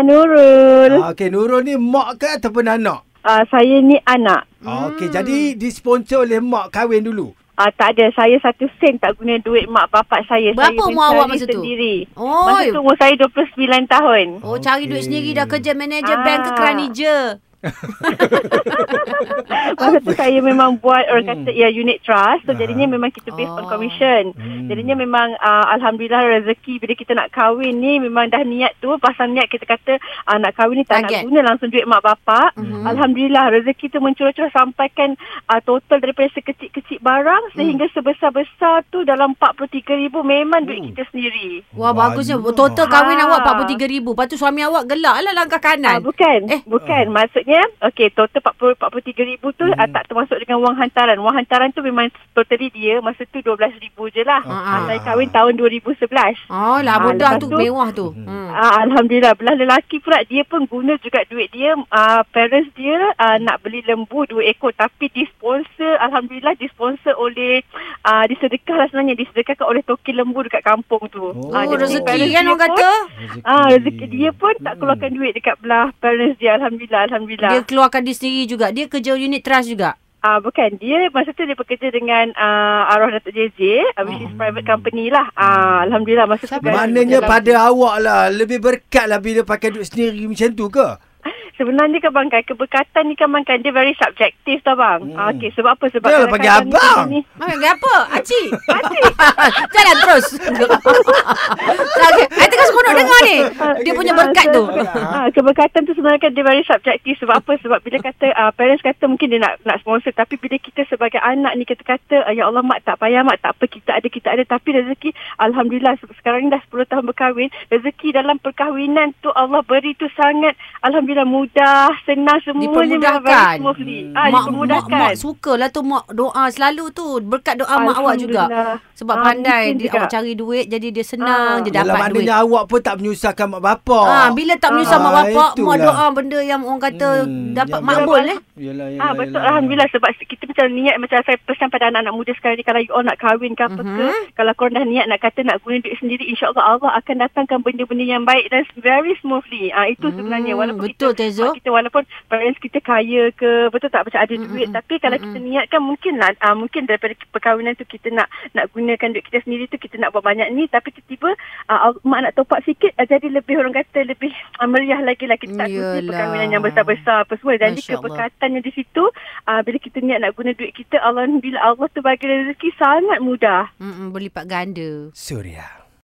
Ah, Nurul. Ah, Okey, Nurul ni mak ke ataupun anak? Ah, saya ni anak. Ah, Okey, jadi disponsor oleh mak kahwin dulu. Ah, tak ada. Saya satu sen tak guna duit mak bapak saya. Berapa saya umur awak masa tu? sendiri. Oh. Masa tu umur saya 29 tahun. Oh, cari duit sendiri dah kerja manager bank ke Ah. kerani je. Masa tu saya memang buat orang kata ya unit trust. So jadinya memang kita based on Oh. commission. Hmm. Jadinya memang uh, alhamdulillah rezeki bila kita nak kahwin ni memang dah niat tu pasal niat kita kata uh, nak kahwin ni tak Target. nak guna langsung duit mak bapak. Mhm. Alhamdulillah rezeki tu mencurah-curah sampaikan uh, total daripada sekecil-kecil barang sehingga sebesar-besar tu dalam 43,000 memang duit Oh. kita sendiri. Wah, bagusnya. Total kahwin Ah. awak 43,000. Lepas tu suami awak gelak lah langkah Ah, kanan. bukan. Eh. Eh, bukan. Maksudnya, okey, total 40 43,000 tu Hmm. uh, tak termasuk dengan wang hantaran. Wang hantaran tu memang totally dia masa tu 12,000 je lah. Ah, Uh, ah. saya kahwin tahun 2011. Oh, lah Ah, mudah tu. tu- Mewah tu. Hmm. Uh, Alhamdulillah. Belah lelaki pula dia pun guna juga duit dia. Uh, parents dia uh, nak beli lembu dua ekor. Tapi disponsor, Alhamdulillah disponsor oleh, uh, disedekah lah sebenarnya. Disedekahkan oleh toki lembu dekat kampung tu. Oh, Ah, jadi rezeki kan orang pun- kata. Ah, rezeki dia pun tak Hmm. keluarkan duit dekat belah parents dia. Alhamdulillah, Alhamdulillah. Dia keluarkan diri sendiri juga. Dia kerja unit trust juga. Ah uh, bukan dia masa tu dia bekerja dengan uh, arwah Datuk JJ uh, which is private company lah. Ah uh, alhamdulillah masa tu kan Maknanya dalam- pada awak lah lebih berkat lah bila pakai duit sendiri macam tu ke? Sebenarnya kan bang kan keberkatan ni kan bang kan dia very subjektif tau bang. Hmm. Ah okey sebab apa sebab Janganlah panggil abang. ni Mana apa? Aci. Aci. Jalan terus. okay. I tengah seronok dengar ni. Dia punya berkat tu. Ah, keberkatan tu sebenarnya kan dia very subjektif sebab apa? Sebab bila kata uh, parents kata mungkin dia nak nak sponsor tapi bila kita sebagai anak ni kita kata ya Allah mak tak payah mak tak apa kita ada kita ada tapi rezeki alhamdulillah se- sekarang ni dah 10 tahun berkahwin rezeki dalam perkahwinan tu Allah beri tu sangat alhamdulillah mudah senang semuanya memang very Dipermudahkan. smoothly. Hmm. Ah mak, mak, dipermudahkan. mak sukalah tu mak doa selalu tu. Berkat doa mak awak juga. Sebab Ah, pandai dia, juga. awak cari duit jadi dia senang Ah. je Yalah, dapat duit. maknanya awak pun tak menyusahkan mak bapak. Ah, bila tak menyusah Ah, mak bapak, mak itulah. doa benda yang orang kata Hmm, dapat yang makbul eh. Yalah, yalah, Ah betul yalah. alhamdulillah sebab kita macam niat macam saya pesan pada anak-anak muda sekarang ni kalau you all nak kahwin ke apa ke Mhm. kalau korang dah niat nak kata nak guna duit sendiri insyaallah Allah akan datangkan benda-benda yang baik dan very smoothly. Ah itu sebenarnya Hmm, walaupun betul, kita, Tezo. ah, kita walaupun parents kita kaya ke betul tak macam ada duit tapi kalau kita niatkan mungkin lah ah, mungkin daripada perkahwinan tu kita nak nak gunakan duit kita sendiri tu kita nak buat banyak ni tapi tiba-tiba ah, mak nak top up sikit ah, jadi lebih orang kata lebih ah, meriah lagi lah kita tak Yalah. guna perkahwinan yang besar-besar apa semua jadi Masya Allah. keberkatannya di situ uh, bila kita niat nak guna duit kita alhamdulillah Allah tu bagi rezeki sangat mudah Mm-mm, berlipat ganda. Suria.